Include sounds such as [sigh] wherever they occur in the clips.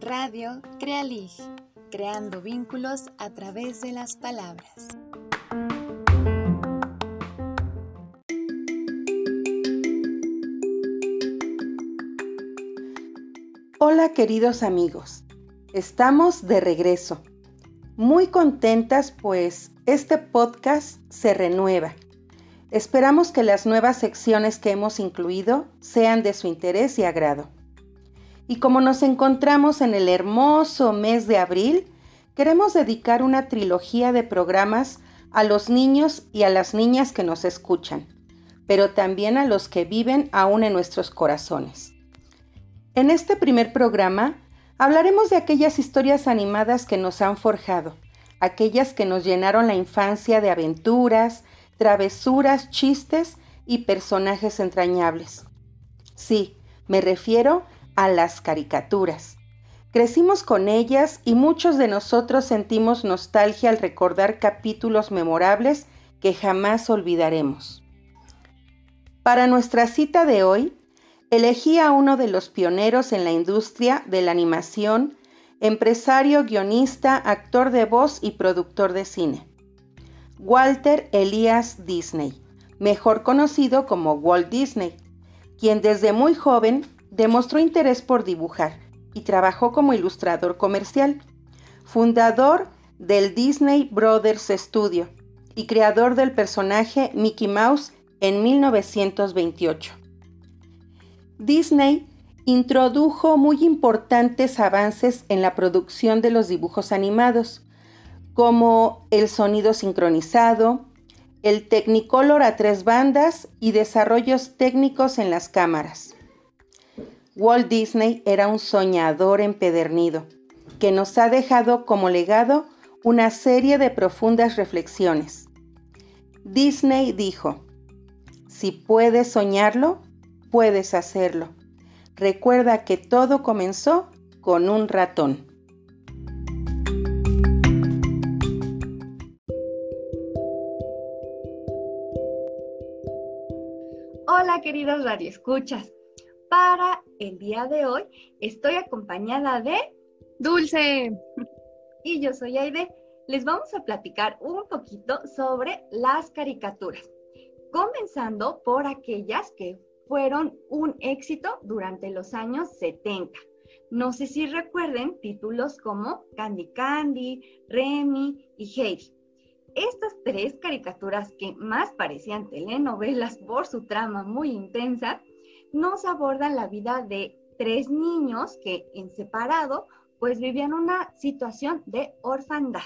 Radio Crealig, creando vínculos a través de las palabras. Hola queridos amigos, estamos de regreso. Muy contentas pues este podcast se renueva. Esperamos que las nuevas secciones que hemos incluido sean de su interés y agrado. Y como nos encontramos en el hermoso mes de abril, queremos dedicar una trilogía de programas a los niños y a las niñas que nos escuchan, pero también a los que viven aún en nuestros corazones. En este primer programa hablaremos de aquellas historias animadas que nos han forjado, aquellas que nos llenaron la infancia de aventuras, travesuras, chistes y personajes entrañables. Sí, me refiero a las caricaturas. Crecimos con ellas y muchos de nosotros sentimos nostalgia al recordar capítulos memorables que jamás olvidaremos. Para nuestra cita de hoy, elegí a uno de los pioneros en la industria de la animación, empresario, guionista, actor de voz y productor de cine. Walter Elias Disney, mejor conocido como Walt Disney, quien desde muy joven demostró interés por dibujar y trabajó como ilustrador comercial, fundador del Disney Brothers Studio y creador del personaje Mickey Mouse en 1928. Disney introdujo muy importantes avances en la producción de los dibujos animados, como el sonido sincronizado, el Technicolor a tres bandas y desarrollos técnicos en las cámaras. Walt Disney era un soñador empedernido, que nos ha dejado como legado una serie de profundas reflexiones. Disney dijo, si puedes soñarlo, puedes hacerlo. Recuerda que todo comenzó con un ratón. Hola queridos radioescuchas. Para el día de hoy estoy acompañada de Dulce. Y yo soy Aide. Les vamos a platicar un poquito sobre las caricaturas, comenzando por aquellas que fueron un éxito durante los años 70. No sé si recuerden títulos como Candy Candy, Remy y Heidi. Estas tres caricaturas que más parecían telenovelas por su trama muy intensa, nos abordan la vida de tres niños que en separado pues vivían una situación de orfandad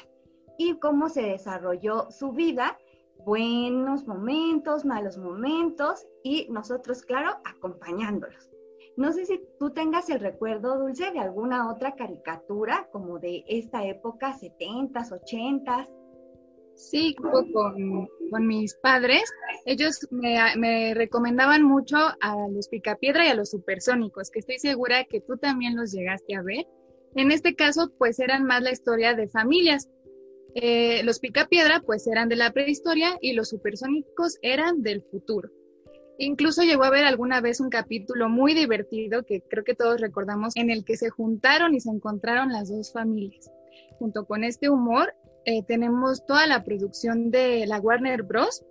y cómo se desarrolló su vida, buenos momentos, malos momentos y nosotros, claro, acompañándolos. No sé si tú tengas el recuerdo, Dulce, de alguna otra caricatura como de esta época, 70s, 80s. Sí, con, con mis padres. Ellos me, recomendaban mucho a los Picapiedra y a los Supersónicos, que estoy segura que tú también los llegaste a ver. En este caso, pues eran más la historia de familias. Eh, los Picapiedra, pues eran de la prehistoria y los Supersónicos eran del futuro. Incluso llegó a haber alguna vez un capítulo muy divertido que creo que todos recordamos, en el que se juntaron y se encontraron las dos familias. Junto con este humor, eh, tenemos toda la producción de la Warner Bros.,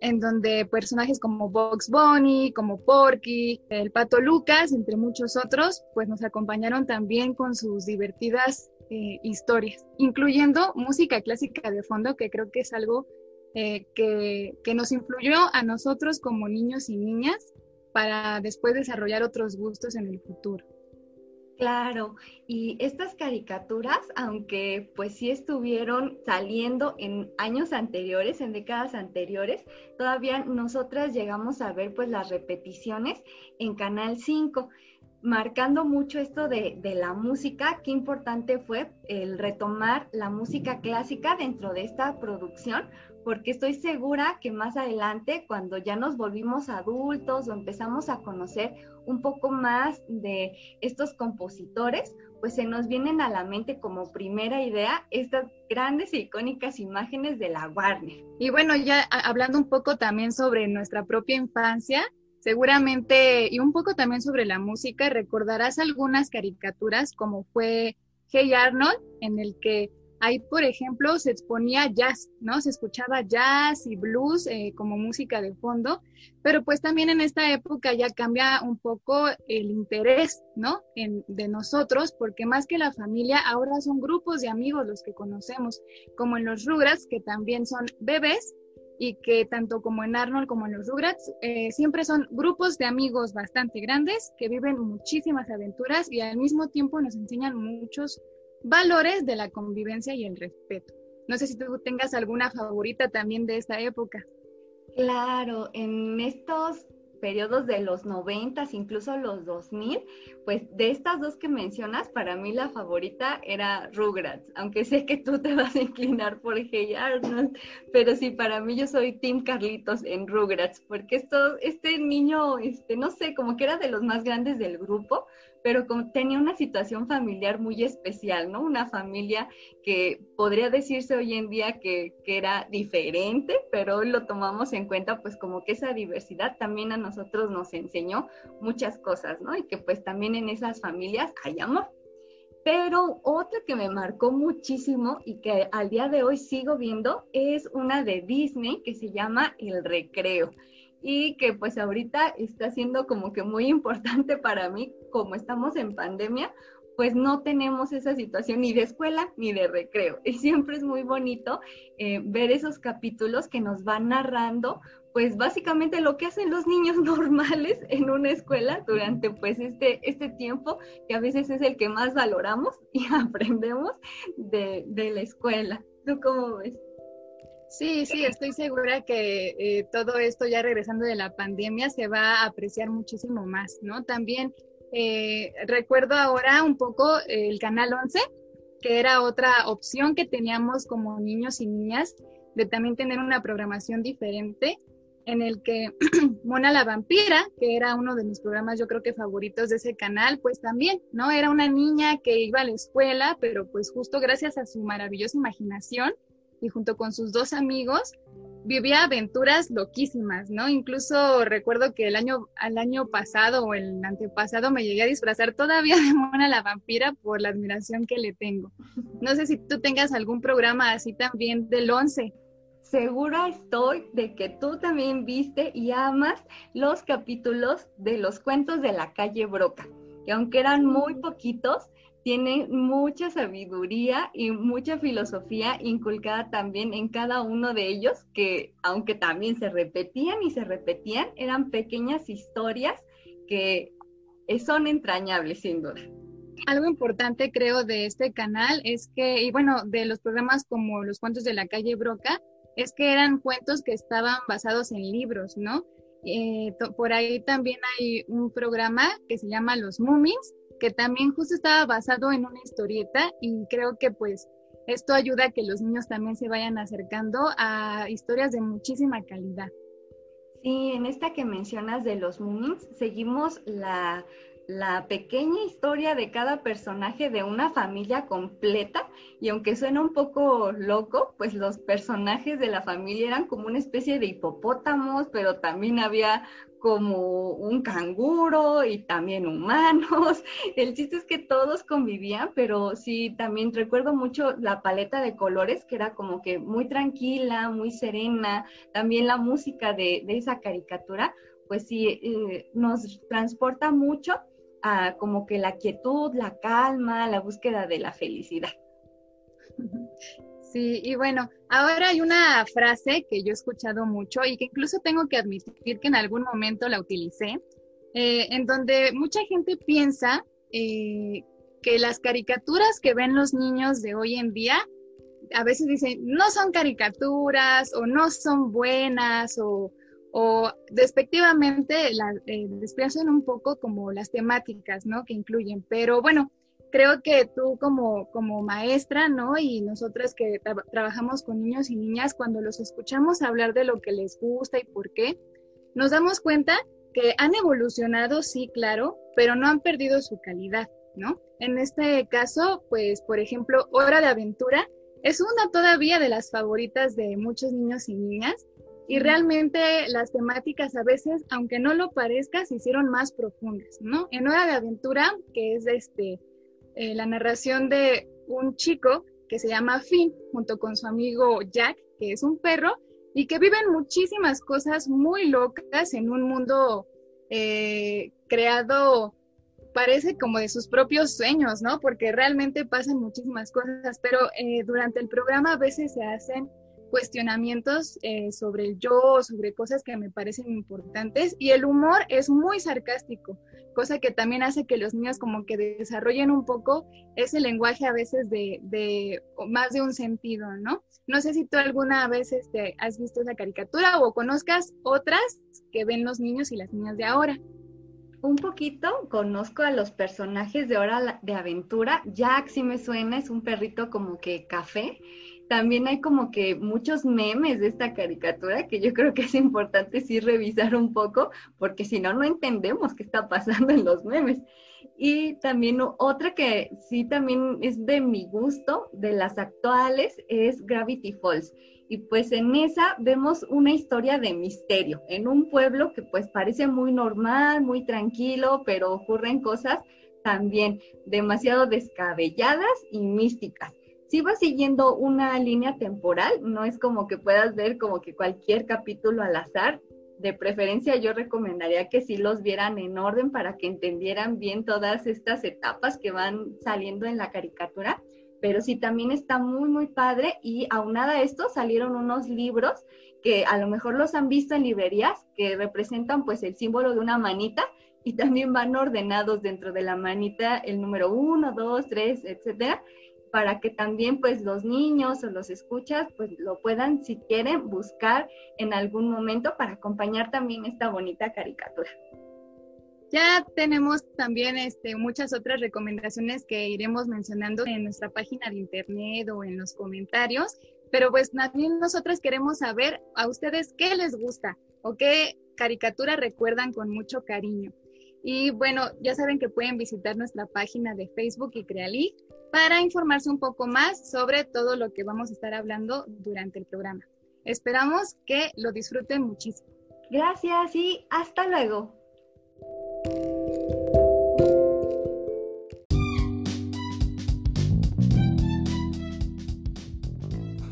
en donde personajes como Box Bunny, como Porky, el Pato Lucas, entre muchos otros, pues nos acompañaron también con sus divertidas eh, historias, incluyendo música clásica de fondo, que creo que es algo eh, que, que nos influyó a nosotros como niños y niñas para después desarrollar otros gustos en el futuro. Claro, y estas caricaturas, aunque pues sí estuvieron saliendo en años anteriores, en décadas anteriores, todavía nosotras llegamos a ver pues las repeticiones en Canal 5. Marcando mucho esto de, de, la música, qué importante fue el retomar la música clásica dentro de esta producción, porque estoy segura que más adelante, cuando ya nos volvimos adultos o empezamos a conocer un poco más de estos compositores, pues se nos vienen a la mente como primera idea estas grandes e icónicas imágenes de la Warner. Y bueno, ya hablando un poco también sobre nuestra propia infancia, seguramente, y un poco también sobre la música, recordarás algunas caricaturas como fue Hey Arnold, en el que Ahí, por ejemplo, se exponía jazz, ¿no? Se escuchaba jazz y blues eh, como música de fondo, pero pues también en esta época ya cambia un poco el interés, ¿no? de nosotros, porque más que la familia, ahora son grupos de amigos los que conocemos, como en los Rugrats, que también son bebés, y que tanto como en Arnold como en los Rugrats, eh, siempre son grupos de amigos bastante grandes que viven muchísimas aventuras y al mismo tiempo nos enseñan muchos valores de la convivencia y el respeto. No sé si tú tengas alguna favorita también de esta época. Claro, en estos periodos de los noventas, incluso los 2000, pues de estas dos que mencionas, para mí la favorita era Rugrats, aunque sé que tú te vas a inclinar por Hey Arnold, pero sí, para mí yo soy Tim Carlitos en Rugrats, porque esto, este niño, este, no sé, como que era de los más grandes del grupo, pero tenía una situación familiar muy especial, ¿no? Una familia que podría decirse hoy en día que, que, era diferente, pero hoy lo tomamos en cuenta, pues como que esa diversidad también a nosotros nos enseñó muchas cosas, ¿no? Y que pues también en esas familias hay amor. Pero otra que me marcó muchísimo y que al día de hoy sigo viendo es una de Disney que se llama El Recreo y que pues ahorita está siendo como que muy [laughs] importante para mí, como estamos en pandemia, pues no tenemos esa situación ni de escuela ni de recreo. Y siempre es muy bonito eh, ver esos capítulos que nos van narrando, pues básicamente lo que hacen los niños [laughs] normales en una escuela durante pues este, este tiempo, que a veces es el que más valoramos [laughs] y aprendemos de, la escuela. ¿Tú cómo ves? Sí, sí, estoy segura que eh, todo esto ya regresando de la pandemia se va a apreciar muchísimo más, ¿no? También eh, recuerdo ahora un poco el Canal 11, que era otra opción que teníamos como niños y niñas de también tener una programación diferente en el que [clears throat] Mona la vampira, que era uno de mis programas yo creo que favoritos de ese canal, pues también, ¿no? Era una niña que iba a la escuela, pero pues justo gracias a su maravillosa imaginación, y junto con sus dos amigos vivía aventuras loquísimas, ¿no? Incluso recuerdo que el año, al año pasado o el antepasado me llegué a disfrazar todavía [laughs] de Mona la vampira por la admiración que le tengo. No sé si tú tengas algún programa así también del 11. Segura estoy de que tú también viste y amas los capítulos de los cuentos de la calle Broca, que aunque eran muy poquitos, tiene mucha sabiduría y mucha filosofía inculcada también en cada uno de ellos, que aunque también se repetían y se repetían, eran pequeñas historias que son entrañables sin duda. Algo importante creo de este canal es que, y bueno, de los programas como los cuentos de la calle Broca, es que eran cuentos que estaban basados en libros, ¿no? Eh, por ahí también hay un programa que se llama Los Moomins, que también justo estaba basado en una historieta y creo que pues esto ayuda a que los niños también se vayan acercando a historias de muchísima calidad. Sí, en esta que mencionas de los Moomins, seguimos la, la pequeña historia de cada personaje de una familia completa y aunque suena un poco loco, pues los personajes de la familia eran como una especie de hipopótamos, pero también había como un canguro y también humanos. [laughs] El chiste es que todos convivían, pero sí, también recuerdo mucho la paleta de colores, que era como que muy tranquila, muy serena. También la música de, esa caricatura, pues sí, eh, nos transporta mucho a como que la quietud, la calma, la búsqueda de la felicidad. [laughs] Sí, y bueno, ahora hay una frase que yo he escuchado mucho y que incluso tengo que admitir que en algún momento la utilicé, eh, en donde mucha gente piensa eh, que las caricaturas que ven los niños de hoy en día, a veces dicen, no son caricaturas o no son buenas o, o despectivamente la, eh, desplazan un poco como las temáticas, ¿no? Que incluyen. Pero bueno, creo que tú como, como maestra, ¿no? Y nosotras que trabajamos con niños y niñas, cuando los escuchamos hablar de lo que les gusta y por qué, nos damos cuenta que han evolucionado, sí, claro, pero no han perdido su calidad, ¿no? En este caso, pues, por ejemplo, Hora de Aventura es una todavía de las favoritas de muchos niños y niñas y realmente las temáticas a veces, aunque no lo parezca, se hicieron más profundas, ¿no? En Hora de Aventura, que es este, eh, la narración de un chico que se llama Finn, junto con su amigo Jack, que es un perro, y que viven muchísimas cosas muy locas en un mundo eh, creado, parece como de sus propios sueños, ¿no? Porque realmente pasan muchísimas cosas, pero eh, durante el programa a veces se hacen cuestionamientos sobre el yo, sobre cosas que me parecen importantes y el humor es muy sarcástico, cosa que también hace que los niños como que desarrollen un poco ese lenguaje a veces de, más de un sentido, ¿no? No sé si tú alguna vez este, has visto esa caricatura o conozcas otras que ven los niños y las niñas de ahora. Un poquito conozco a los personajes de Hora de Aventura. Jack sí me suena, es un perrito como que café también hay como que muchos memes de esta caricatura que yo creo que es importante sí revisar un poco, porque si no, no entendemos qué está pasando en los memes. Y también otra que sí también es de mi gusto, de las actuales, es Gravity Falls. Y pues en esa vemos una historia de misterio, en un pueblo que pues parece muy normal, muy tranquilo, pero ocurren cosas también demasiado descabelladas y místicas sí va siguiendo una línea temporal, no es como que puedas ver como que cualquier capítulo al azar. De preferencia yo recomendaría que sí los vieran en orden para que entendieran bien todas estas etapas que van saliendo en la caricatura, pero sí también está muy, muy padre. Y aunada a esto salieron unos libros que a lo mejor los han visto en librerías que representan pues el símbolo de una manita y también van ordenados dentro de la manita el número uno, dos, tres, etcétera para que también pues los niños o los escuchas pues lo puedan si quieren buscar en algún momento para acompañar también esta bonita caricatura. Ya tenemos también este, muchas otras recomendaciones que iremos mencionando en nuestra página de internet o en los comentarios, pero pues también nosotros queremos saber a ustedes qué les gusta o qué caricatura recuerdan con mucho cariño. Y bueno, ya saben que pueden visitar nuestra página de Facebook y Crealí para informarse un poco más sobre todo lo que vamos a estar hablando durante el programa. Esperamos que lo disfruten muchísimo. Gracias y hasta luego.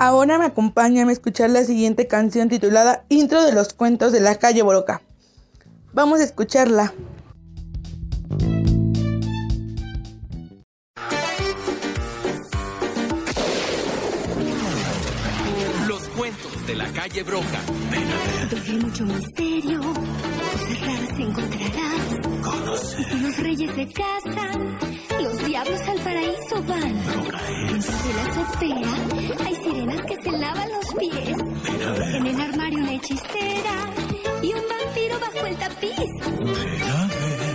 Ahora me acompañan a escuchar la siguiente canción titulada Intro de los cuentos de la calle Boroca. Vamos a escucharla. Calle Broca. Donde hay mucho misterio, cosas raras encontrarás. Conoce. Y si los reyes se casan, los diablos al paraíso van. De la sopera hay sirenas que se lavan los pies. En el armario una hechicera y un vampiro bajo el tapiz. No hay que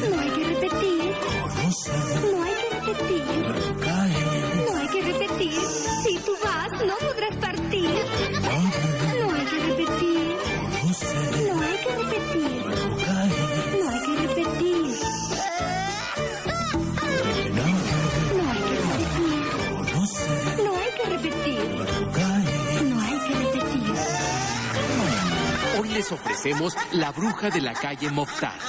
ofrecemos La Bruja de la calle Mokhtar.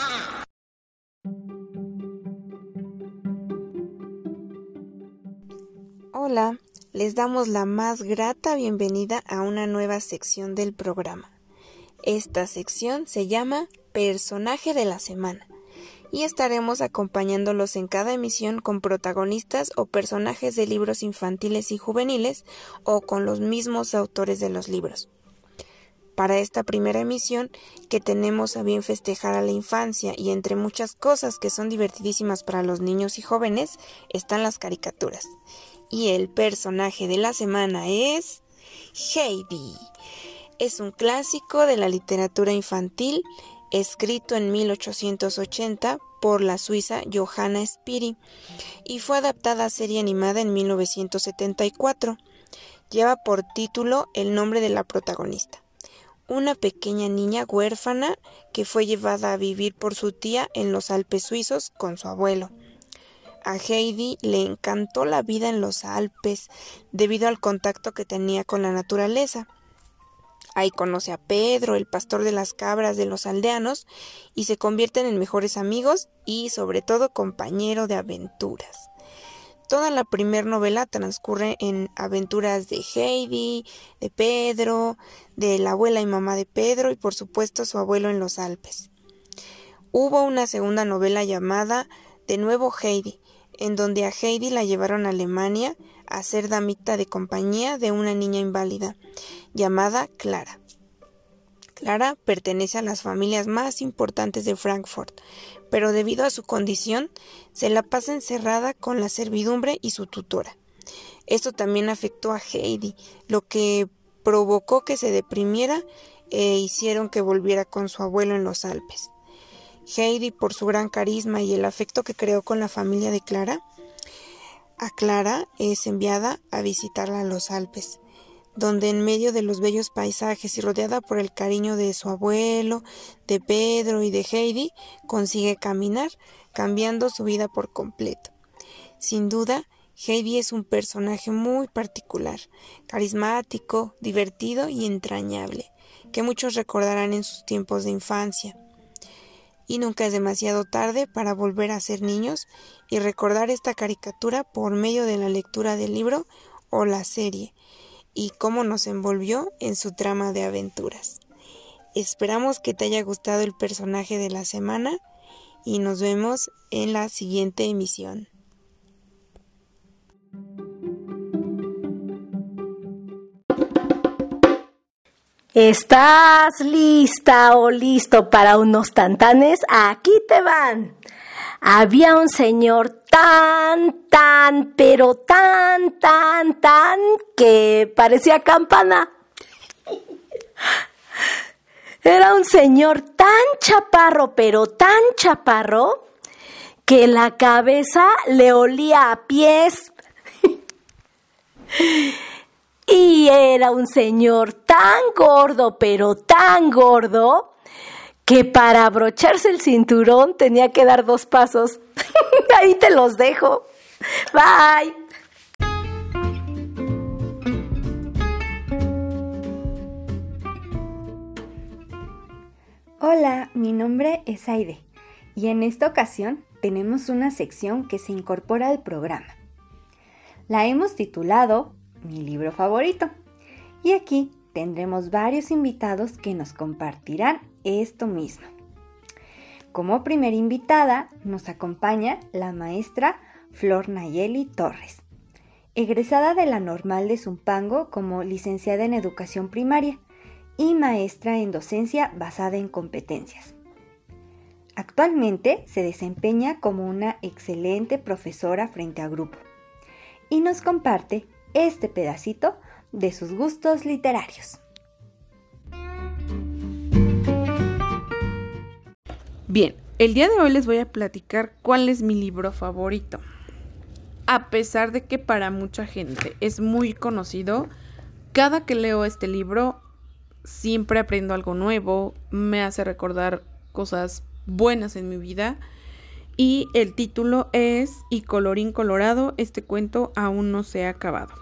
Hola, les damos la más grata bienvenida a una nueva sección del programa. Esta sección se llama Personaje de la Semana y estaremos acompañándolos en cada emisión con protagonistas o personajes de libros infantiles y juveniles o con los mismos autores de los libros para esta primera emisión que tenemos a bien festejar a la infancia y entre muchas cosas que son divertidísimas para los niños y jóvenes están las caricaturas. Y el personaje de la semana es Heidi. Es un clásico de la literatura infantil, escrito en 1880 por la suiza Johanna Spiri y fue adaptada a serie animada en 1974. Lleva por título el nombre de la protagonista, una pequeña niña huérfana que fue llevada a vivir por su tía en los Alpes suizos con su abuelo. A Heidi le encantó la vida en los Alpes debido al contacto que tenía con la naturaleza. Ahí conoce a Pedro, el pastor de las cabras de los aldeanos, y se convierten en mejores amigos y sobre todo compañero de aventuras. Toda la primera novela transcurre en aventuras de Heidi, de Pedro, de la abuela y mamá de Pedro y por supuesto su abuelo en los Alpes. Hubo una segunda novela llamada De nuevo Heidi, en donde a Heidi la llevaron a Alemania a ser damita de compañía de una niña inválida llamada Clara. Clara pertenece a las familias más importantes de Frankfurt, pero debido a su condición se la pasa encerrada con la servidumbre y su tutora. Esto también afectó a Heidi, lo que provocó que se deprimiera e hicieron que volviera con su abuelo en los Alpes. Heidi, por su gran carisma y el afecto que creó con la familia de Clara, a Clara es enviada a visitarla a los Alpes, donde en medio de los bellos paisajes y rodeada por el cariño de su abuelo, de Pedro y de Heidi, consigue caminar, cambiando su vida por completo. Sin duda, Heidi es un personaje muy particular, carismático, divertido y entrañable, que muchos recordarán en sus tiempos de infancia y nunca es demasiado tarde para volver a ser niños y recordar esta caricatura por medio de la lectura del libro o la serie y cómo nos envolvió en su trama de aventuras. Esperamos que te haya gustado el personaje de la semana y nos vemos en la siguiente emisión. ¿Estás lista o listo para unos tantanes? Aquí te van. Había un señor tan, tan, pero tan, tan, tan que parecía campana. Era un señor tan chaparro, pero tan chaparro, que la cabeza le olía a pies. Y era un señor tan gordo, pero tan gordo, que para abrocharse el cinturón tenía que dar dos pasos. [laughs] Ahí te los dejo. Bye. Hola, mi nombre es Aide y en esta ocasión tenemos una sección que se incorpora al programa. La hemos titulado mi libro favorito. Y aquí tendremos varios invitados que nos compartirán esto mismo. Como primera invitada nos acompaña la maestra Flor Nayeli Torres, egresada de la Normal de Zumpango como licenciada en Educación Primaria y maestra en docencia basada en competencias. Actualmente se desempeña como una excelente profesora frente a grupo y nos comparte este pedacito de sus gustos literarios. Bien, el día de hoy les voy a platicar cuál es mi libro favorito. A pesar de que para mucha gente es muy conocido, cada que leo este libro siempre aprendo algo nuevo, me hace recordar cosas buenas en mi vida y el título es Y colorín colorado, este cuento aún no se ha acabado.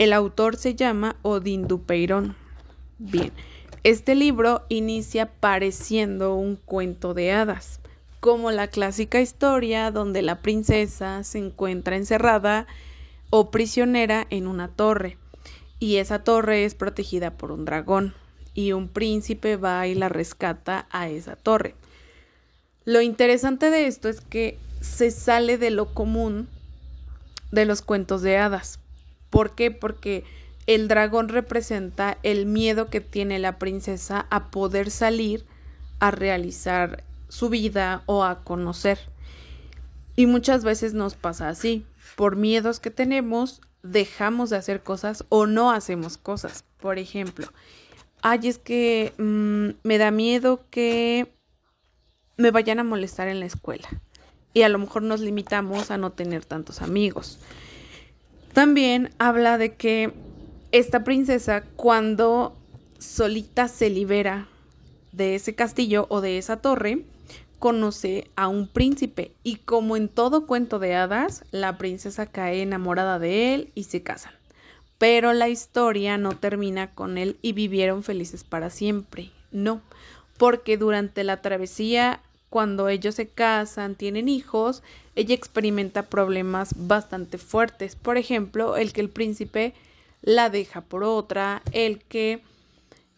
El autor se llama Odín Dupeirón. Bien, este libro inicia pareciendo un cuento de hadas, como la clásica historia donde la princesa se encuentra encerrada o prisionera en una torre, y esa torre es protegida por un dragón, y un príncipe va y la rescata a esa torre. Lo interesante de esto es que se sale de lo común de los cuentos de hadas, ¿Por qué? Porque el dragón representa el miedo que tiene la princesa a poder salir a realizar su vida o a conocer. Y muchas veces nos pasa así. Por miedos que tenemos, dejamos de hacer cosas o no hacemos cosas. Por ejemplo, ay, es que mm, me da miedo que me vayan a molestar en la escuela. Y a lo mejor nos limitamos a no tener tantos amigos. También habla de que esta princesa cuando solita se libera de ese castillo o de esa torre, conoce a un príncipe y como en todo cuento de hadas, la princesa cae enamorada de él y se casan. Pero la historia no termina con él y vivieron felices para siempre. No, porque durante la travesía, cuando ellos se casan, tienen hijos, ella experimenta problemas bastante fuertes. Por ejemplo, el que el príncipe la deja por otra, el que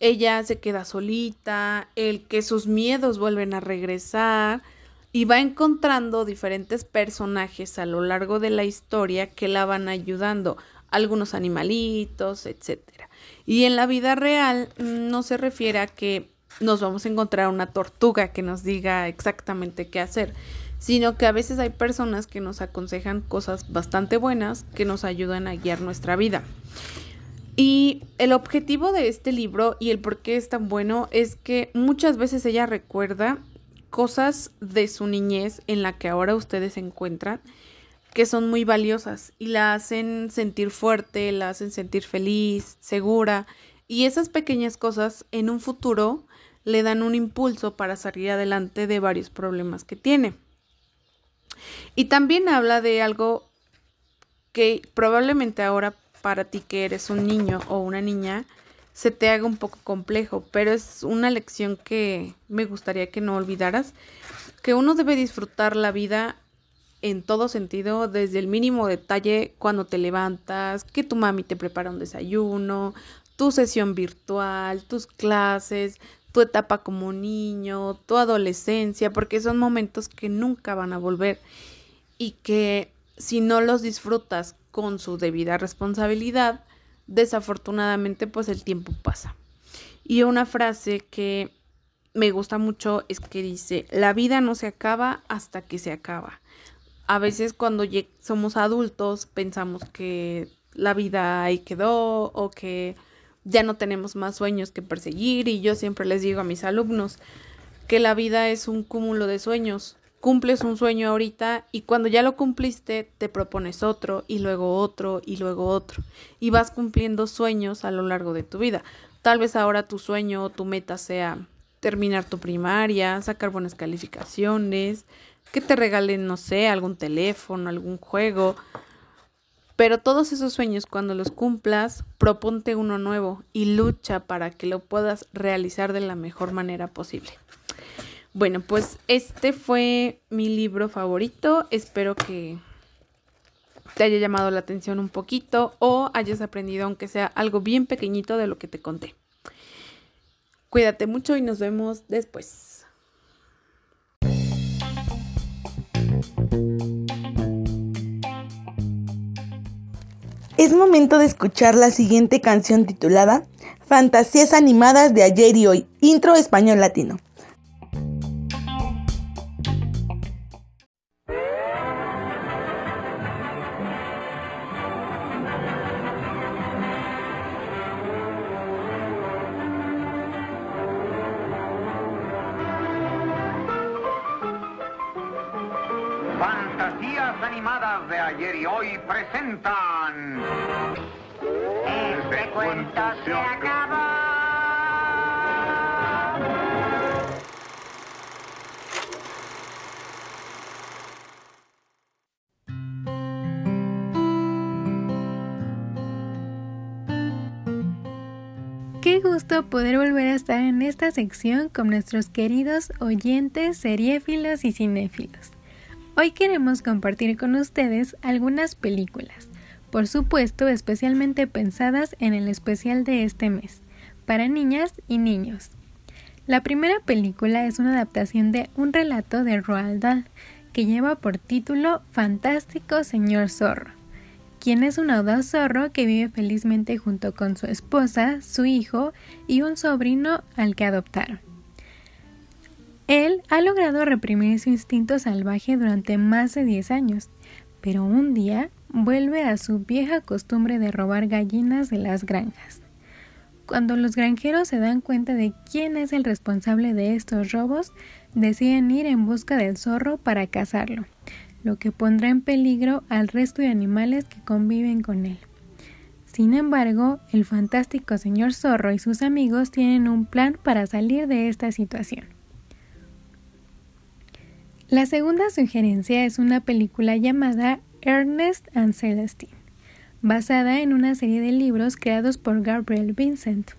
ella se queda solita, el que sus miedos vuelven a regresar y va encontrando diferentes personajes a lo largo de la historia que la van ayudando, algunos animalitos, etc. Y en la vida real mm, no se refiere a que nos vamos a encontrar una tortuga que nos diga exactamente qué hacer, sino que a veces hay personas que nos aconsejan cosas bastante buenas que nos ayudan a guiar nuestra vida. Y el objetivo de este libro y el por qué es tan bueno es que muchas veces ella recuerda cosas de su niñez en la que ahora ustedes se encuentran que son muy valiosas y la hacen sentir fuerte, la hacen sentir feliz, segura y esas pequeñas cosas en un futuro le dan un impulso para salir adelante de varios problemas que tiene. Y también habla de algo que probablemente ahora para ti que eres un niño o una niña se te haga un poco complejo, pero es una lección que me gustaría que no olvidaras, que uno debe disfrutar la vida en todo sentido, desde el mínimo detalle cuando te levantas, que tu mami te prepara un desayuno, tu sesión virtual, tus clases, tu etapa como niño, tu adolescencia, porque son momentos que nunca van a volver y que si no los disfrutas con su debida responsabilidad, desafortunadamente pues el tiempo pasa. Y una frase que me gusta mucho es que dice, la vida no se acaba hasta que se acaba. A veces cuando somos adultos pensamos que la vida ahí quedó o que ya no tenemos más sueños que perseguir y yo siempre les digo a mis alumnos que la vida es un cúmulo de sueños cumples un sueño ahorita y cuando ya lo cumpliste te propones otro y luego otro y luego otro y vas cumpliendo sueños a lo largo de tu vida. Tal vez ahora tu sueño o tu meta sea terminar tu primaria, sacar buenas calificaciones, que te regalen, no sé, algún teléfono, algún juego. Pero todos esos sueños cuando los cumplas, proponte uno nuevo y lucha para que lo puedas realizar de la mejor manera posible. Bueno, pues este fue mi libro favorito. Espero que te haya llamado la atención un poquito o hayas aprendido, aunque sea algo bien pequeñito de lo que te conté. Cuídate mucho y nos vemos después. Es momento de escuchar la siguiente canción titulada Fantasías animadas de ayer y hoy, intro español latino. Qué gusto poder volver a estar en esta sección con nuestros queridos oyentes seriéfilos y cinéfilos. Hoy queremos compartir con ustedes algunas películas, por supuesto especialmente pensadas en el especial de este mes, para niñas y niños. La primera película es una adaptación de un relato de Roald Dahl que lleva por título Fantástico Señor Zorro, quien es un audaz zorro que vive felizmente junto con su esposa, su hijo y un sobrino al que adoptaron. Él ha logrado reprimir su instinto salvaje durante más de 10 años, pero un día vuelve a su vieja costumbre de robar gallinas de las granjas. cuando los granjeros se dan cuenta de quién es el responsable de estos robos, deciden ir en busca del zorro para cazarlo, lo que pondrá en peligro al resto de animales que conviven con él. Sin embargo, el fantástico señor zorro y sus amigos tienen un plan para salir de esta situación. La segunda sugerencia es una película llamada Ernest and Celestine, basada en una serie de libros creados por Gabriel Vincent,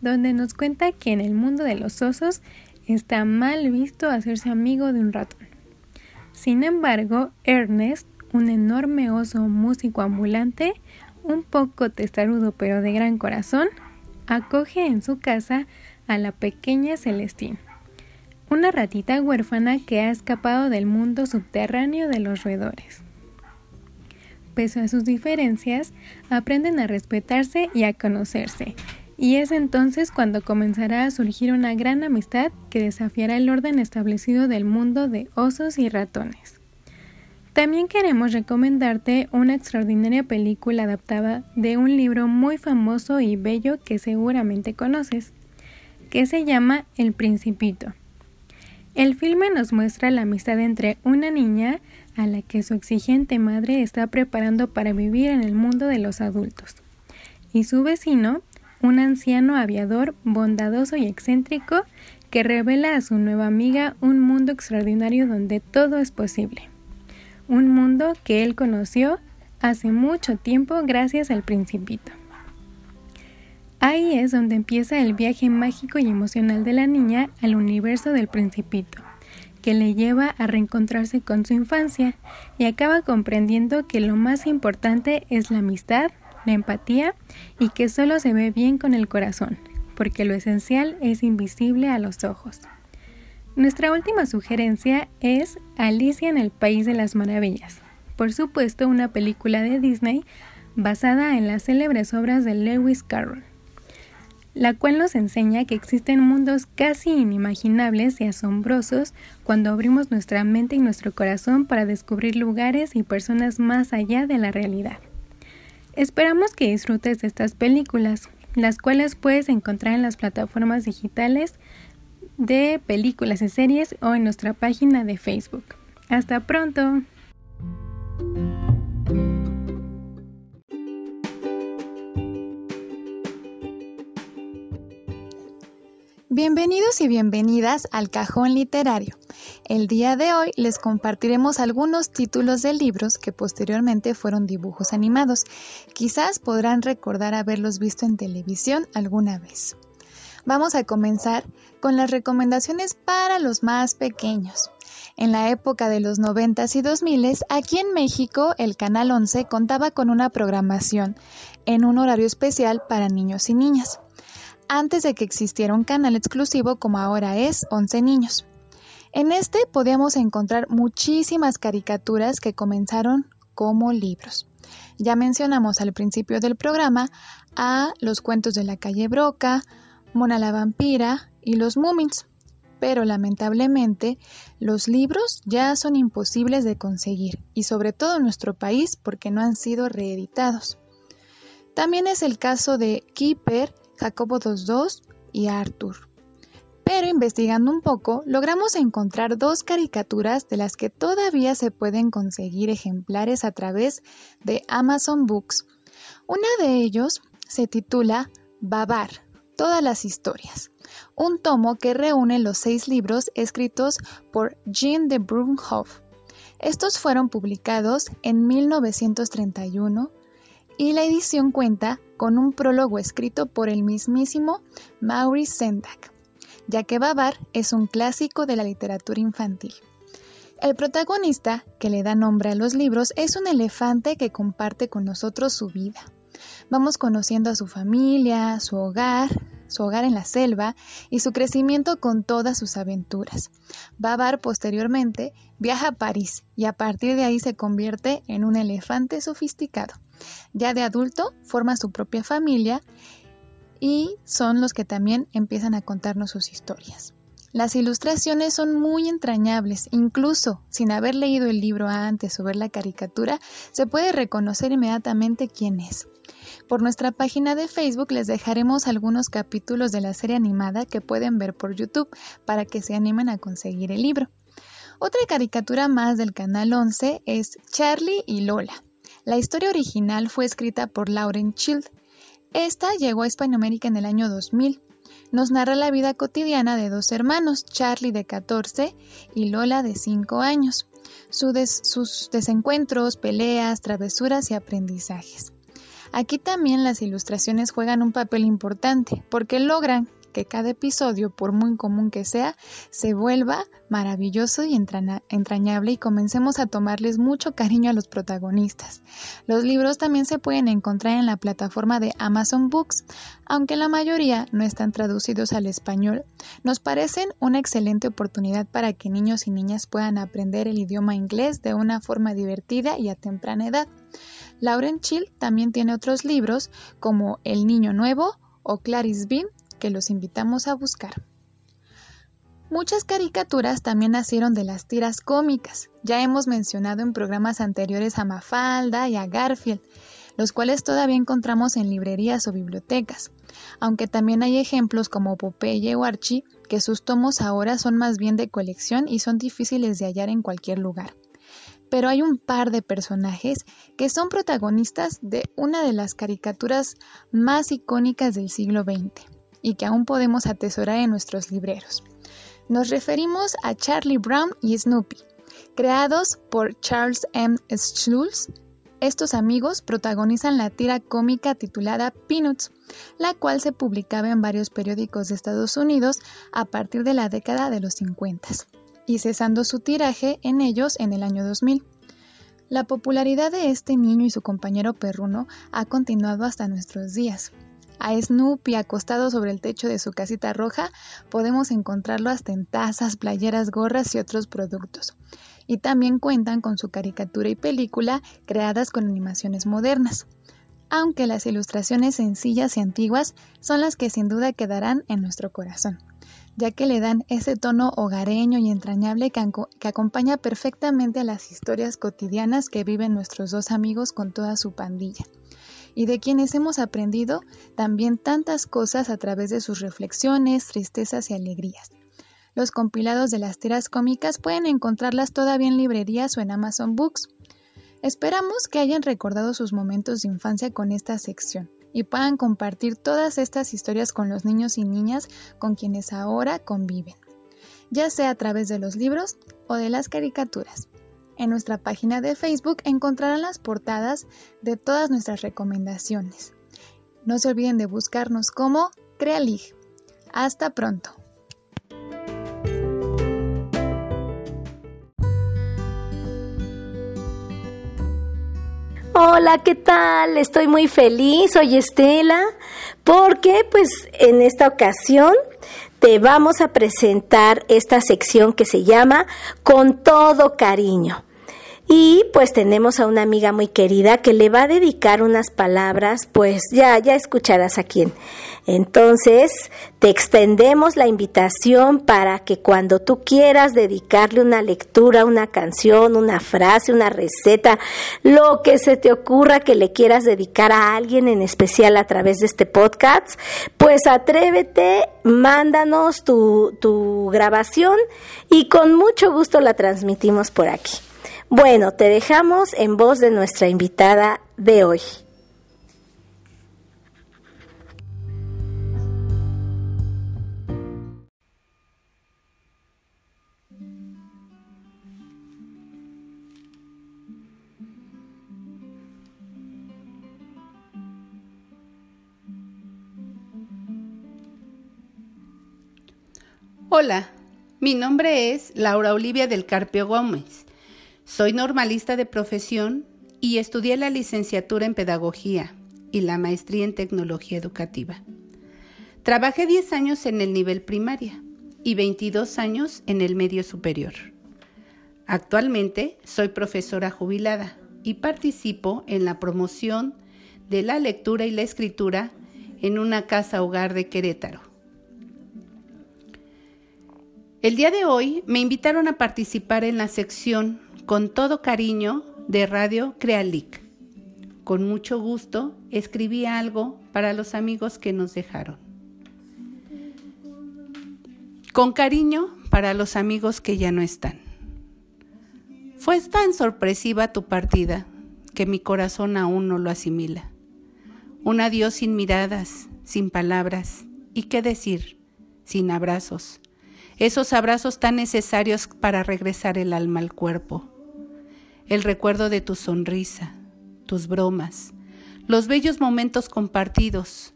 donde nos cuenta que en el mundo de los osos está mal visto hacerse amigo de un ratón. Sin embargo, Ernest, un enorme oso músico ambulante, un poco testarudo pero de gran corazón, acoge en su casa a la pequeña Celestine, una ratita huérfana que ha escapado del mundo subterráneo de los roedores. Pese a sus diferencias, aprenden a respetarse y a conocerse, y es entonces cuando comenzará a surgir una gran amistad que desafiará el orden establecido del mundo de osos y ratones. También queremos recomendarte una extraordinaria película adaptada de un libro muy famoso y bello que seguramente conoces, que se llama El Principito. El filme nos muestra la amistad entre una niña a la que su exigente madre está preparando para vivir en el mundo de los adultos, y su vecino, un anciano aviador bondadoso y excéntrico que revela a su nueva amiga un mundo extraordinario donde todo es posible. Un mundo que él conoció hace mucho tiempo gracias al principito. Ahí es donde empieza el viaje mágico y emocional de la niña al universo del principito, que le lleva a reencontrarse con su infancia y acaba comprendiendo que lo más importante es la amistad, la empatía y que solo se ve bien con el corazón, porque lo esencial es invisible a los ojos. Nuestra última sugerencia es Alicia en el País de las Maravillas, por supuesto una película de Disney basada en las célebres obras de Lewis Carroll, la cual nos enseña que existen mundos casi inimaginables y asombrosos cuando abrimos nuestra mente y nuestro corazón para descubrir lugares y personas más allá de la realidad. Esperamos que disfrutes de estas películas, las cuales puedes encontrar en las plataformas digitales de películas y series o en nuestra página de Facebook. Hasta pronto. Bienvenidos y bienvenidas al Cajón Literario. El día de hoy les compartiremos algunos títulos de libros que posteriormente fueron dibujos animados. Quizás podrán recordar haberlos visto en televisión alguna vez. Vamos a comenzar con las recomendaciones para los más pequeños. En la época de los 90s y 2000 aquí en México el Canal 11 contaba con una programación en un horario especial para niños y niñas antes de que existiera un canal exclusivo como ahora es 11 niños. En este podíamos encontrar muchísimas caricaturas que comenzaron como libros. Ya mencionamos al principio del programa a los cuentos de la calle Broca, Mona la vampira y los Mumins, pero lamentablemente los libros ya son imposibles de conseguir y sobre todo en nuestro país porque no han sido reeditados. También es el caso de Keeper Jacobo 2.2 y Arthur. Pero investigando un poco, logramos encontrar dos caricaturas de las que todavía se pueden conseguir ejemplares a través de Amazon Books. Una de ellos se titula Babar, todas las historias, un tomo que reúne los seis libros escritos por Jean de Brunhoff. Estos fueron publicados en 1931 y la edición cuenta con un prólogo escrito por el mismísimo Maurice Sendak, ya que Babar es un clásico de la literatura infantil. El protagonista, que le da nombre a los libros, es un elefante que comparte con nosotros su vida. Vamos conociendo a su familia, su hogar, su hogar en la selva y su crecimiento con todas sus aventuras. Babar posteriormente viaja a París y a partir de ahí se convierte en un elefante sofisticado. Ya de adulto forma su propia familia y son los que también empiezan a contarnos sus historias. Las ilustraciones son muy entrañables, incluso sin haber leído el libro antes o ver la caricatura, se puede reconocer inmediatamente quién es. Por nuestra página de Facebook les dejaremos algunos capítulos de la serie animada que pueden ver por YouTube para que se animen a conseguir el libro. Otra caricatura más del canal 11 es Charlie y Lola. La historia original fue escrita por Lauren Child. Esta llegó a Hispanoamérica en el año 2000 nos narra la vida cotidiana de dos hermanos, Charlie de 14 y Lola de 5 años, sus desencuentros, peleas, travesuras y aprendizajes. Aquí también las ilustraciones juegan un papel importante porque logran que cada episodio, por muy común que sea, se vuelva maravilloso y entrañable y comencemos a tomarles mucho cariño a los protagonistas. Los libros también se pueden encontrar en la plataforma de Amazon Books, aunque la mayoría no están traducidos al español, nos parecen una excelente oportunidad para que niños y niñas puedan aprender el idioma inglés de una forma divertida y a temprana edad. Lauren Chill también tiene otros libros como El Niño Nuevo o Clarice Bean que los invitamos a buscar. Muchas caricaturas también nacieron de las tiras cómicas. Ya hemos mencionado en programas anteriores a Mafalda y a Garfield, los cuales todavía encontramos en librerías o bibliotecas, aunque también hay ejemplos como Popeye o Archie, que sus tomos ahora son más bien de colección y son difíciles de hallar en cualquier lugar. Pero hay un par de personajes que son protagonistas de una de las caricaturas más icónicas del siglo XX y que aún podemos atesorar en nuestros libreros. Nos referimos a Charlie Brown y Snoopy, creados por Charles M. Schulz. Estos amigos protagonizan la tira cómica titulada Peanuts, la cual se publicaba en varios periódicos de Estados Unidos a partir de la década de los 50 y cesando su tiraje en ellos en el año 2000. La popularidad de este niño y su compañero perruno ha continuado hasta nuestros días. A Snoopy acostado sobre el techo de su casita roja podemos encontrarlo hasta en tazas, playeras, gorras y otros productos. Y también cuentan con su caricatura y película creadas con animaciones modernas. Aunque las ilustraciones sencillas y antiguas son las que sin duda quedarán en nuestro corazón, ya que le dan ese tono hogareño y entrañable que, que acompaña perfectamente a las historias cotidianas que viven nuestros dos amigos con toda su pandilla y de quienes hemos aprendido también tantas cosas a través de sus reflexiones, tristezas y alegrías. Los compilados de las tiras cómicas pueden encontrarlas todavía en librerías o en Amazon Books. Esperamos que hayan recordado sus momentos de infancia con esta sección y puedan compartir todas estas historias con los niños y niñas con quienes ahora conviven, ya sea a través de los libros o de las caricaturas. En nuestra página de Facebook encontrarán las portadas de todas nuestras recomendaciones. No se olviden de buscarnos como Crealig. Hasta pronto. Hola, ¿qué tal? Estoy muy feliz, soy Estela, porque pues en esta ocasión te vamos a presentar esta sección que se llama Con todo cariño. Y pues tenemos a una amiga muy querida que le va a dedicar unas palabras, pues ya, ya escucharás a quién. Entonces, te extendemos la invitación para que cuando tú quieras dedicarle una lectura, una canción, una frase, una receta, lo que se te ocurra que le quieras dedicar a alguien en especial a través de este podcast, pues atrévete, mándanos tu, tu grabación y con mucho gusto la transmitimos por aquí. Bueno, te dejamos en voz de nuestra invitada de hoy. Hola, mi nombre es Laura Olivia del Carpio Gómez. Soy normalista de profesión y estudié la licenciatura en Pedagogía y la maestría en Tecnología Educativa. Trabajé 10 años en el nivel primaria y 22 años en el medio superior. Actualmente soy profesora jubilada y participo en la promoción de la lectura y la escritura en una casa hogar de Querétaro. El día de hoy me invitaron a participar en la sección con todo cariño de Radio Crealic, Con mucho gusto escribí algo para los amigos que nos dejaron. Con cariño para los amigos que ya no están. Fue tan sorpresiva tu partida que mi corazón aún no lo asimila. Un adiós sin miradas, sin palabras, y qué decir, sin abrazos. Esos abrazos tan necesarios para regresar el alma al cuerpo. El recuerdo de tu sonrisa, tus bromas, los bellos momentos compartidos,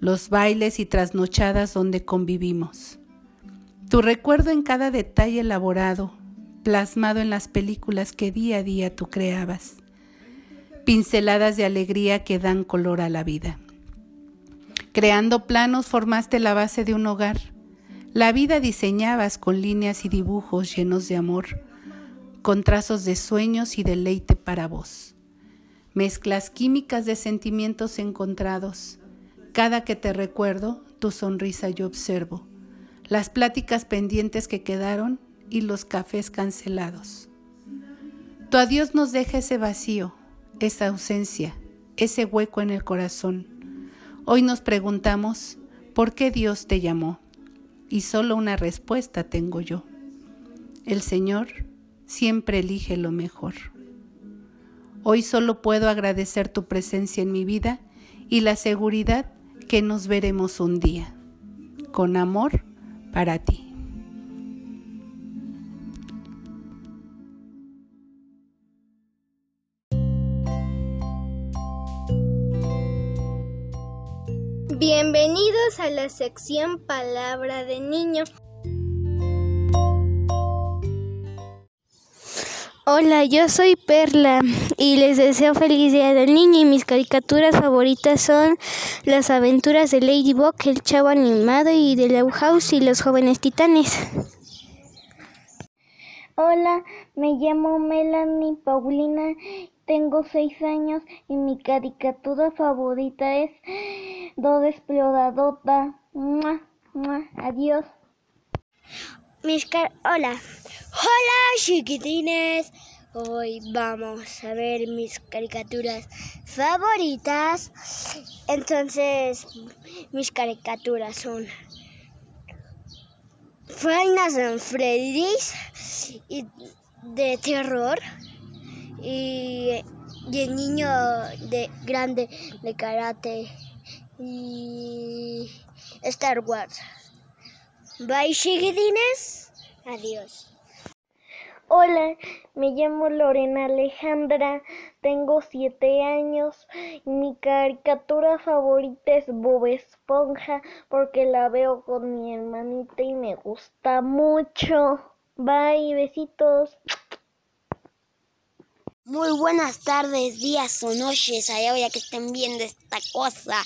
los bailes y trasnochadas donde convivimos. Tu recuerdo en cada detalle elaborado, plasmado en las películas que día a día tú creabas. Pinceladas de alegría que dan color a la vida. Creando planos formaste la base de un hogar. La vida diseñabas con líneas y dibujos llenos de amor, con trazos de sueños y deleite para vos. Mezclas químicas de sentimientos encontrados. Cada que te recuerdo, tu sonrisa yo observo las pláticas pendientes que quedaron y los cafés cancelados. Tu adiós nos deja ese vacío, esa ausencia, ese hueco en el corazón. Hoy nos preguntamos, ¿por qué Dios te llamó? Y solo una respuesta tengo yo. El Señor siempre elige lo mejor. Hoy solo puedo agradecer tu presencia en mi vida y la seguridad que nos veremos un día. Con amor, para ti. Bienvenidos a la sección Palabra de Niño. Hola, yo soy Perla y les deseo feliz día del niño y mis caricaturas favoritas son Las aventuras de Ladybug, El chavo animado y de Lau House y los jóvenes titanes. Hola, me llamo Melanie Paulina, tengo seis años y mi caricatura favorita es Do Explodadota. Adiós. Hola. Hola chiquitines. Hoy vamos a ver mis caricaturas favoritas. Entonces, mis caricaturas son Fainas en Freddy's y de terror y, y, el niño de grande de karate y Star Wars. Bye, chiquitines. Adiós. Hola, me llamo Lorena Alejandra, tengo siete años y mi caricatura favorita es Bob Esponja porque la veo con mi hermanita y me gusta mucho. Bye, besitos. Muy buenas tardes, días o noches, allá voy a que estén viendo esta cosa.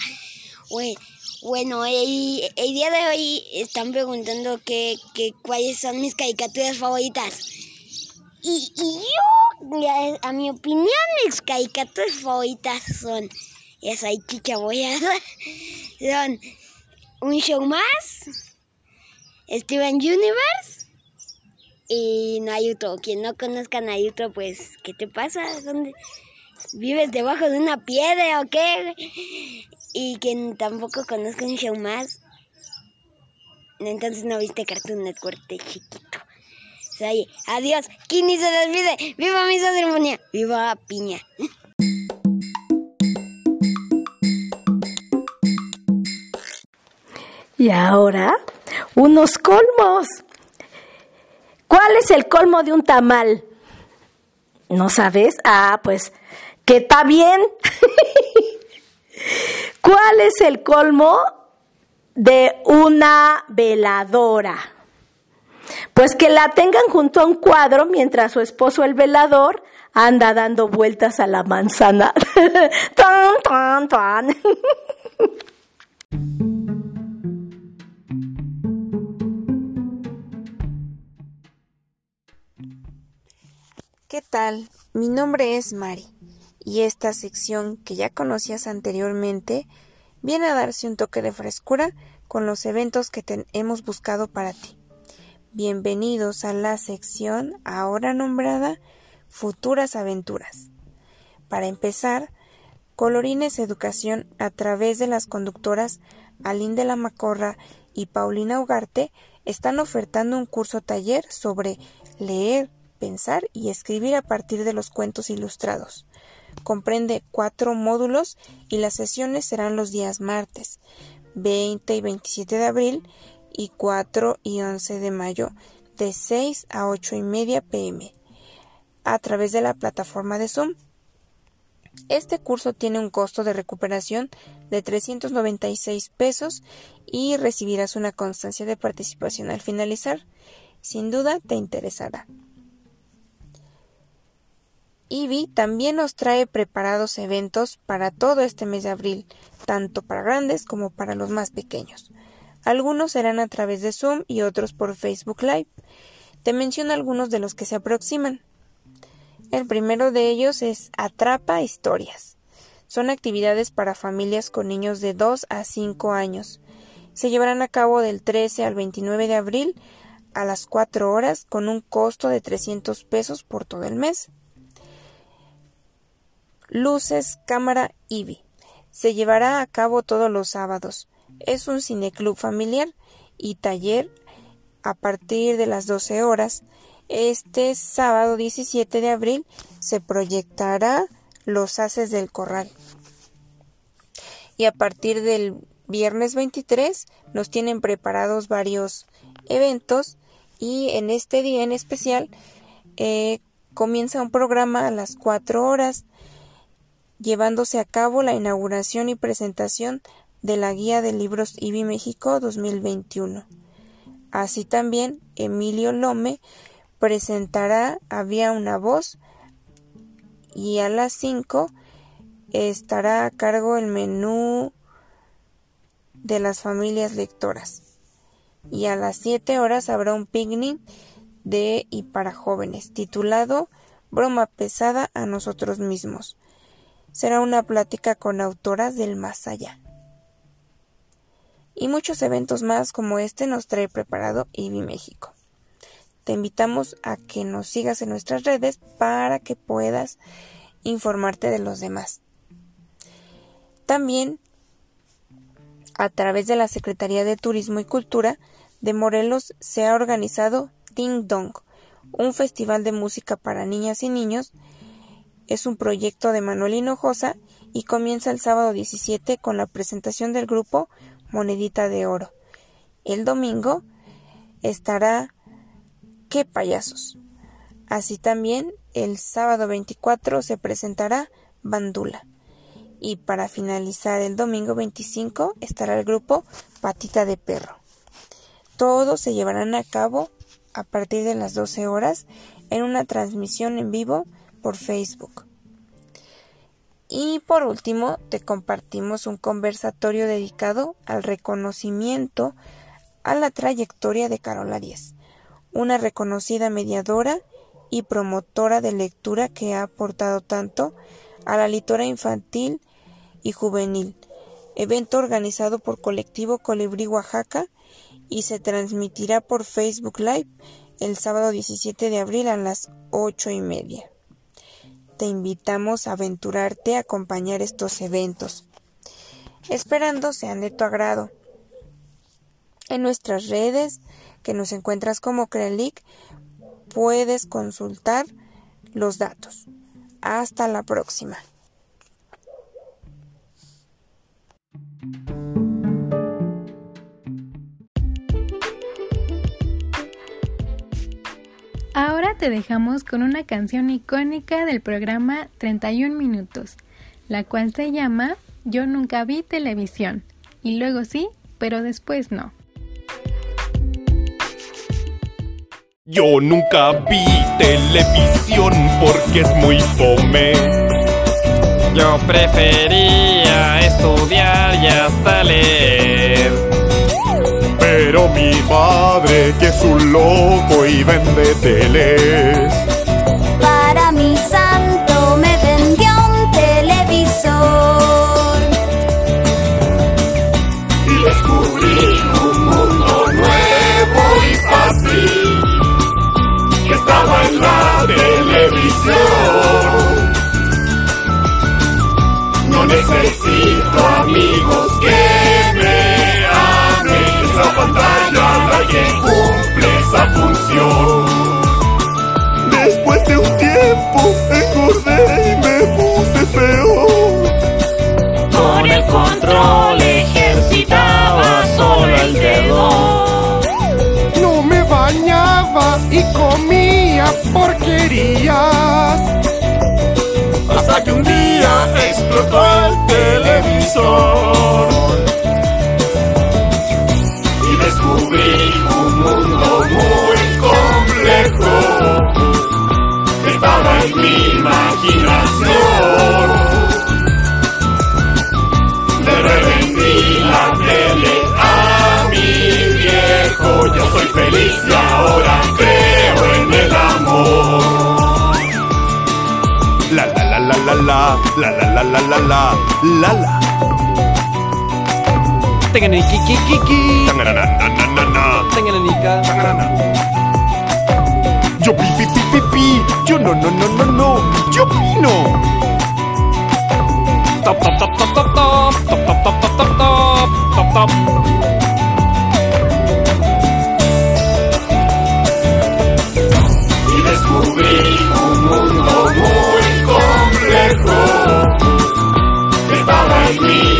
Bueno, el, día de hoy están preguntando que, cuáles son mis caricaturas favoritas. Y, yo, a mi opinión, mis caricaturas favoritas son esa chicha boyada, [laughs] son un show más, Steven Universe y Naruto. Quien no conozca Naruto, pues, ¿qué te pasa? ¿Vives debajo de una piedra o qué? Y quien tampoco conozca un show más, entonces no viste Cartoon Network de chiquito. O adiós, Kini se despide, viva mi ceremonia, viva Piña. Y ahora, unos colmos. ¿Cuál es el colmo de un tamal? ¿No sabes? Ah, pues, que está bien. [laughs] ¿Cuál es el colmo de una veladora? Pues que la tengan junto a un cuadro mientras su esposo el velador anda dando vueltas a la manzana. [laughs] ¿Qué tal? Mi nombre es Mari y esta sección que ya conocías anteriormente viene a darse un toque de frescura con los eventos que hemos buscado para ti. Bienvenidos a la sección ahora nombrada Futuras Aventuras. Para empezar, Colorines Educación, a través de las conductoras Aline de la Macorra y Paulina Ugarte, están ofertando un curso taller sobre leer, pensar y escribir a partir de los cuentos ilustrados. Comprende cuatro módulos y las sesiones serán los días martes 20 y 27 de abril y 4 y 11 de mayo de 6 a 8 y media pm a través de la plataforma de Zoom. Este curso tiene un costo de recuperación de 396 pesos y recibirás una constancia de participación al finalizar. Sin duda te interesará. IBI también nos trae preparados eventos para todo este mes de abril, tanto para grandes como para los más pequeños. Algunos serán a través de Zoom y otros por Facebook Live. Te menciono algunos de los que se aproximan. El primero de ellos es Atrapa Historias. Son actividades para familias con niños de 2 a 5 años. Se llevarán a cabo del 13 al 29 de abril a las 4 horas con un costo de 300 pesos por todo el mes. Luces Cámara IBI. Se llevará a cabo todos los sábados. Es un cineclub familiar y taller a partir de las 12 horas. Este sábado 17 de abril se proyectará Los Haces del Corral. Y a partir del viernes 23 nos tienen preparados varios eventos y en este día en especial eh, comienza un programa a las 4 horas llevándose a cabo la inauguración y presentación de la Guía de Libros IBI México 2021. Así también, Emilio Lome presentará Había una voz y a las 5 estará a cargo el menú de las familias lectoras. Y a las 7 horas habrá un picnic de y para jóvenes titulado Broma pesada a nosotros mismos será una plática con autoras del más allá. Y muchos eventos más como este nos trae preparado IBI México. Te invitamos a que nos sigas en nuestras redes para que puedas informarte de los demás. También a través de la Secretaría de Turismo y Cultura de Morelos se ha organizado Ding Dong, un festival de música para niñas y niños es un proyecto de Manuel Hinojosa y comienza el sábado 17 con la presentación del grupo Monedita de Oro. El domingo estará ¡Qué payasos! Así también el sábado 24 se presentará Bandula. Y para finalizar el domingo 25 estará el grupo Patita de Perro. Todos se llevarán a cabo a partir de las 12 horas en una transmisión en vivo por Facebook. Y por último, te compartimos un conversatorio dedicado al reconocimiento a la trayectoria de Carola Díez, una reconocida mediadora y promotora de lectura que ha aportado tanto a la literatura infantil y juvenil, evento organizado por Colectivo Colibrí Oaxaca y se transmitirá por Facebook Live el sábado 17 de abril a las ocho y media te invitamos a aventurarte a acompañar estos eventos, esperando sean de tu agrado. En nuestras redes, que nos encuentras como Crealic, puedes consultar los datos. Hasta la próxima. Ahora te dejamos con una canción icónica del programa 31 Minutos, la cual se llama Yo nunca vi televisión. Y luego sí, pero después no. Yo nunca vi televisión porque es muy fome. Yo prefería estudiar y hasta leer. Pero mi madre, que es un loco y vende teles. Para mi santo me vendió un televisor. Y descubrí un mundo nuevo y fácil. Que estaba en la televisión. No Necesito amigos Después de un tiempo engordé y me puse feo. Con el control ejercitaba solo el dedo. No me bañaba y comía porquerías. Hasta que un día explotó el televisor. Y descubrí un mundo En mi imaginación. Le revendí la tele a mi viejo. Yo soy feliz y ahora creo en el amor. La la la la la la la la la la la la la la. Tenganiki kiki. Tangananananana. Tenganika. Yo pi. Yo no no no no no. Yo opino. Top top top top top top top descubrí un mundo muy complejo. Estaba en mi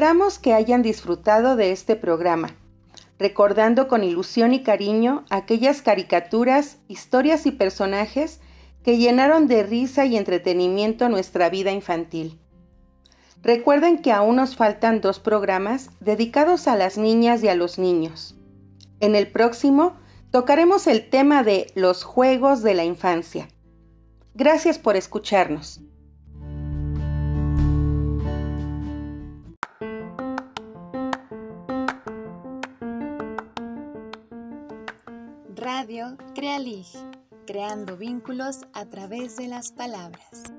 Esperamos que hayan disfrutado de este programa, recordando con ilusión y cariño aquellas caricaturas, historias y personajes que llenaron de risa y entretenimiento nuestra vida infantil. Recuerden que aún nos faltan dos programas dedicados a las niñas y a los niños. En el próximo tocaremos el tema de los juegos de la infancia. Gracias por escucharnos. Radio Crealig, creando vínculos a través de las palabras.